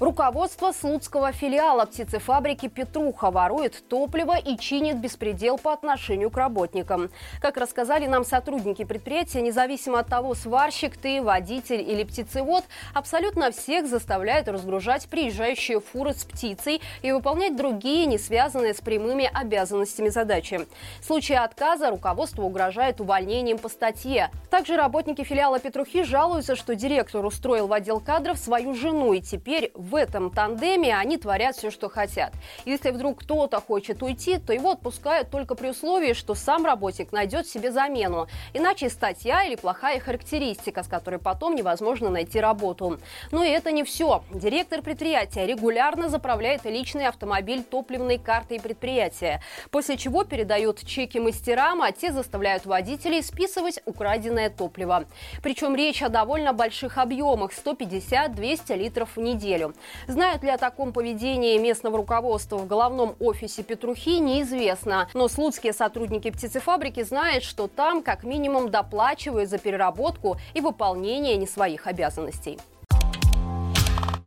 Руководство Слуцкого филиала птицефабрики «Петруха» ворует топливо и чинит беспредел по отношению к работникам. Как рассказали нам сотрудники предприятия, независимо от того, сварщик ты, водитель или птицевод, абсолютно всех заставляют разгружать приезжающие фуры с птицей и выполнять другие, не связанные с прямыми обязанностями задачи. В случае отказа руководство угрожает увольнением по статье. Также работники филиала «Петрухи» жалуются, что директор устроил в отдел кадров свою жену и теперь в этом тандеме они творят все, что хотят. Если вдруг кто-то хочет уйти, то его отпускают только при условии, что сам работник найдет себе замену. Иначе статья или плохая характеристика, с которой потом невозможно найти работу. Но и это не все. Директор предприятия регулярно заправляет личный автомобиль топливной картой предприятия, после чего передает чеки мастерам, а те заставляют водителей списывать украденное топливо. Причем речь о довольно больших объемах – 150-200 литров в неделю. Знают ли о таком поведении местного руководства в головном офисе Петрухи, неизвестно. Но слуцкие сотрудники птицефабрики знают, что там как минимум доплачивают за переработку и выполнение не своих обязанностей.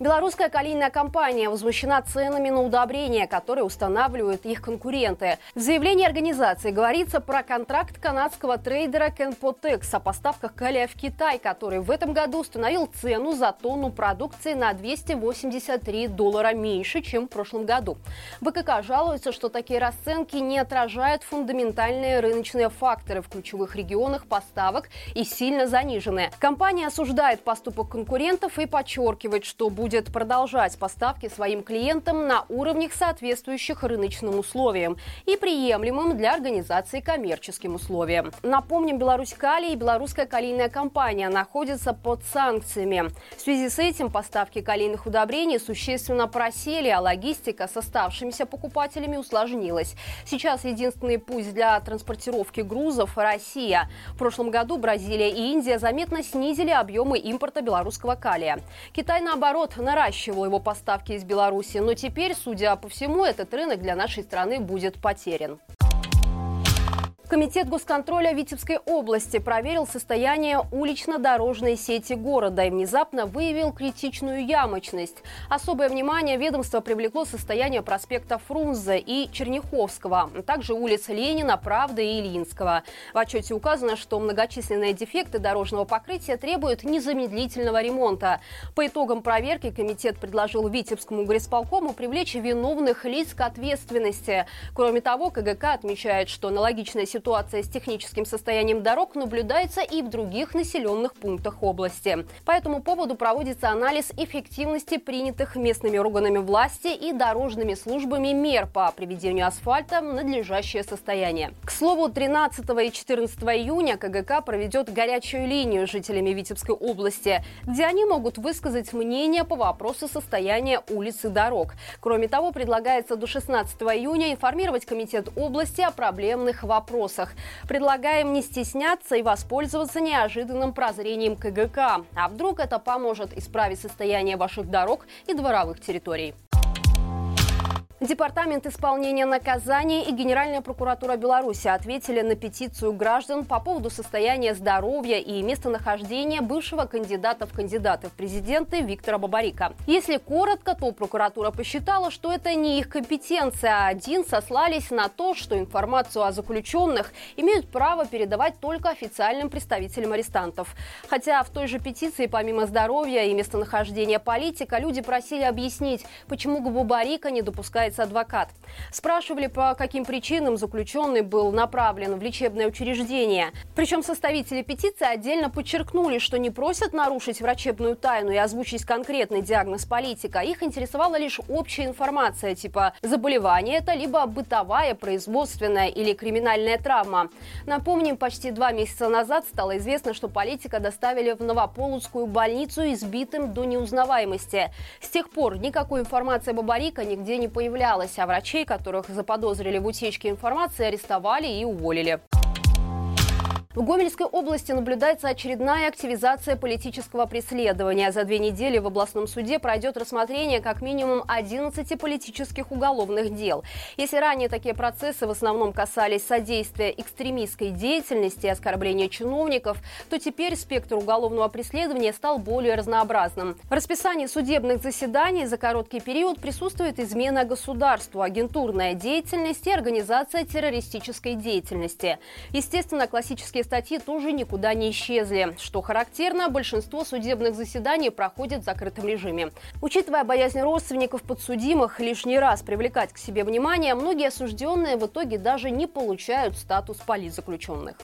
Белорусская калийная компания возмущена ценами на удобрения, которые устанавливают их конкуренты. В заявлении организации говорится про контракт канадского трейдера Kenpotex о поставках калия в Китай, который в этом году установил цену за тонну продукции на 283 доллара меньше, чем в прошлом году. БКК жалуется, что такие расценки не отражают фундаментальные рыночные факторы в ключевых регионах поставок и сильно занижены. Компания осуждает поступок конкурентов и подчеркивает, что будет будет продолжать поставки своим клиентам на уровнях, соответствующих рыночным условиям и приемлемым для организации коммерческим условиям. Напомним, Беларусь Калий и белорусская калийная компания находятся под санкциями. В связи с этим поставки калийных удобрений существенно просели, а логистика с оставшимися покупателями усложнилась. Сейчас единственный путь для транспортировки грузов – Россия. В прошлом году Бразилия и Индия заметно снизили объемы импорта белорусского калия. Китай, наоборот, наращивал его поставки из Беларуси, но теперь, судя по всему, этот рынок для нашей страны будет потерян. Комитет госконтроля Витебской области проверил состояние улично-дорожной сети города и внезапно выявил критичную ямочность. Особое внимание ведомство привлекло состояние проспекта Фрунзе и Черняховского, а также улиц Ленина, Правды и Ильинского. В отчете указано, что многочисленные дефекты дорожного покрытия требуют незамедлительного ремонта. По итогам проверки комитет предложил Витебскому горисполкому привлечь виновных лиц к ответственности. Кроме того, КГК отмечает, что аналогичная ситуация ситуация с техническим состоянием дорог наблюдается и в других населенных пунктах области. По этому поводу проводится анализ эффективности принятых местными органами власти и дорожными службами мер по приведению асфальта в надлежащее состояние. К слову, 13 и 14 июня КГК проведет горячую линию с жителями Витебской области, где они могут высказать мнение по вопросу состояния улиц и дорог. Кроме того, предлагается до 16 июня информировать Комитет области о проблемных вопросах вопросах. Предлагаем не стесняться и воспользоваться неожиданным прозрением КГК. А вдруг это поможет исправить состояние ваших дорог и дворовых территорий? Департамент исполнения наказаний и Генеральная прокуратура Беларуси ответили на петицию граждан по поводу состояния здоровья и местонахождения бывшего кандидата в кандидаты в президенты Виктора Бабарика. Если коротко, то прокуратура посчитала, что это не их компетенция, а один сослались на то, что информацию о заключенных имеют право передавать только официальным представителям арестантов. Хотя в той же петиции, помимо здоровья и местонахождения политика, люди просили объяснить, почему Бабарика не допускает является адвокат. Спрашивали, по каким причинам заключенный был направлен в лечебное учреждение. Причем составители петиции отдельно подчеркнули, что не просят нарушить врачебную тайну и озвучить конкретный диагноз политика. Их интересовала лишь общая информация, типа заболевание это, либо бытовая, производственная или криминальная травма. Напомним, почти два месяца назад стало известно, что политика доставили в Новополоцкую больницу избитым до неузнаваемости. С тех пор никакой информации об Абарика нигде не появлялась появлялось, а врачей, которых заподозрили в утечке информации, арестовали и уволили. В Гомельской области наблюдается очередная активизация политического преследования. За две недели в областном суде пройдет рассмотрение как минимум 11 политических уголовных дел. Если ранее такие процессы в основном касались содействия экстремистской деятельности и оскорбления чиновников, то теперь спектр уголовного преследования стал более разнообразным. В расписании судебных заседаний за короткий период присутствует измена государству, агентурная деятельность и организация террористической деятельности. Естественно, классические статьи тоже никуда не исчезли. Что характерно, большинство судебных заседаний проходит в закрытом режиме. Учитывая боязнь родственников подсудимых лишний раз привлекать к себе внимание, многие осужденные в итоге даже не получают статус политзаключенных.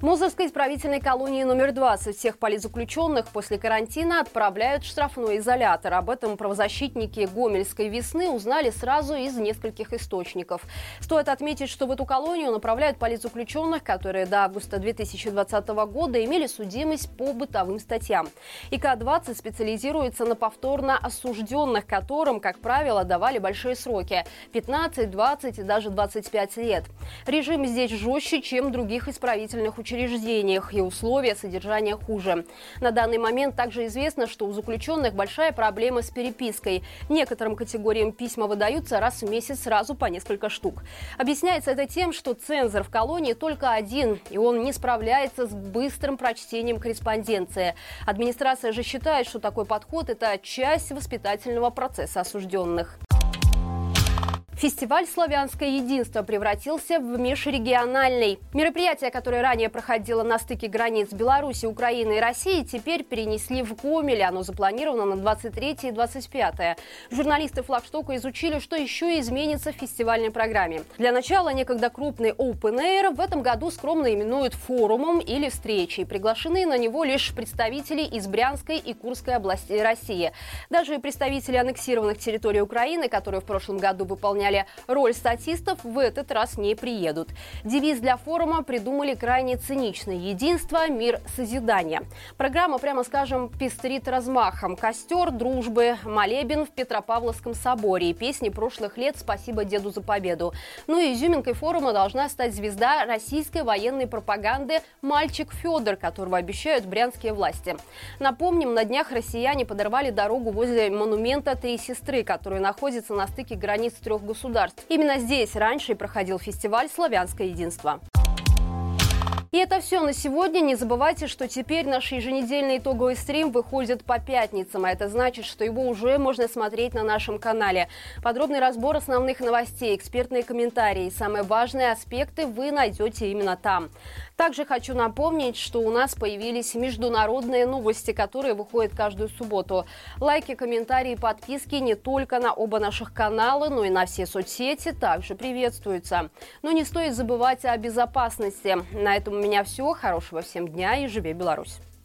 Мозырской исправительной колонии номер 20 всех политзаключенных после карантина отправляют в штрафной изолятор. Об этом правозащитники Гомельской весны узнали сразу из нескольких источников. Стоит отметить, что в эту колонию направляют политзаключенных, которые до августа 2020 года имели судимость по бытовым статьям. ИК-20 специализируется на повторно осужденных, которым, как правило, давали большие сроки – 15, 20 и даже 25 лет. Режим здесь жестче, чем других исправительных учреждениях учреждениях и условия содержания хуже. На данный момент также известно, что у заключенных большая проблема с перепиской. Некоторым категориям письма выдаются раз в месяц сразу по несколько штук. Объясняется это тем, что цензор в колонии только один, и он не справляется с быстрым прочтением корреспонденции. Администрация же считает, что такой подход – это часть воспитательного процесса осужденных. Фестиваль «Славянское единство» превратился в межрегиональный. Мероприятие, которое ранее проходило на стыке границ Беларуси, Украины и России, теперь перенесли в Гомель. Оно запланировано на 23 и 25. Журналисты флагштока изучили, что еще изменится в фестивальной программе. Для начала некогда крупный Open Air в этом году скромно именуют форумом или встречей. Приглашены на него лишь представители из Брянской и Курской областей России. Даже представители аннексированных территорий Украины, которые в прошлом году выполняли выполняли роль статистов, в этот раз не приедут. Девиз для форума придумали крайне циничный – единство, мир, созидание. Программа, прямо скажем, пестрит размахом. Костер, дружбы, молебен в Петропавловском соборе и песни прошлых лет «Спасибо деду за победу». Ну и изюминкой форума должна стать звезда российской военной пропаганды «Мальчик Федор», которого обещают брянские власти. Напомним, на днях россияне подорвали дорогу возле монумента «Три сестры», который находится на стыке границ трех государств государств. Именно здесь раньше и проходил фестиваль «Славянское единство». И это все на сегодня. Не забывайте, что теперь наш еженедельный итоговый стрим выходит по пятницам, а это значит, что его уже можно смотреть на нашем канале. Подробный разбор основных новостей, экспертные комментарии и самые важные аспекты вы найдете именно там. Также хочу напомнить, что у нас появились международные новости, которые выходят каждую субботу. Лайки, комментарии, подписки не только на оба наших канала, но и на все соцсети также приветствуются. Но не стоит забывать о безопасности. На этом у меня все. Хорошего всем дня и живи Беларусь!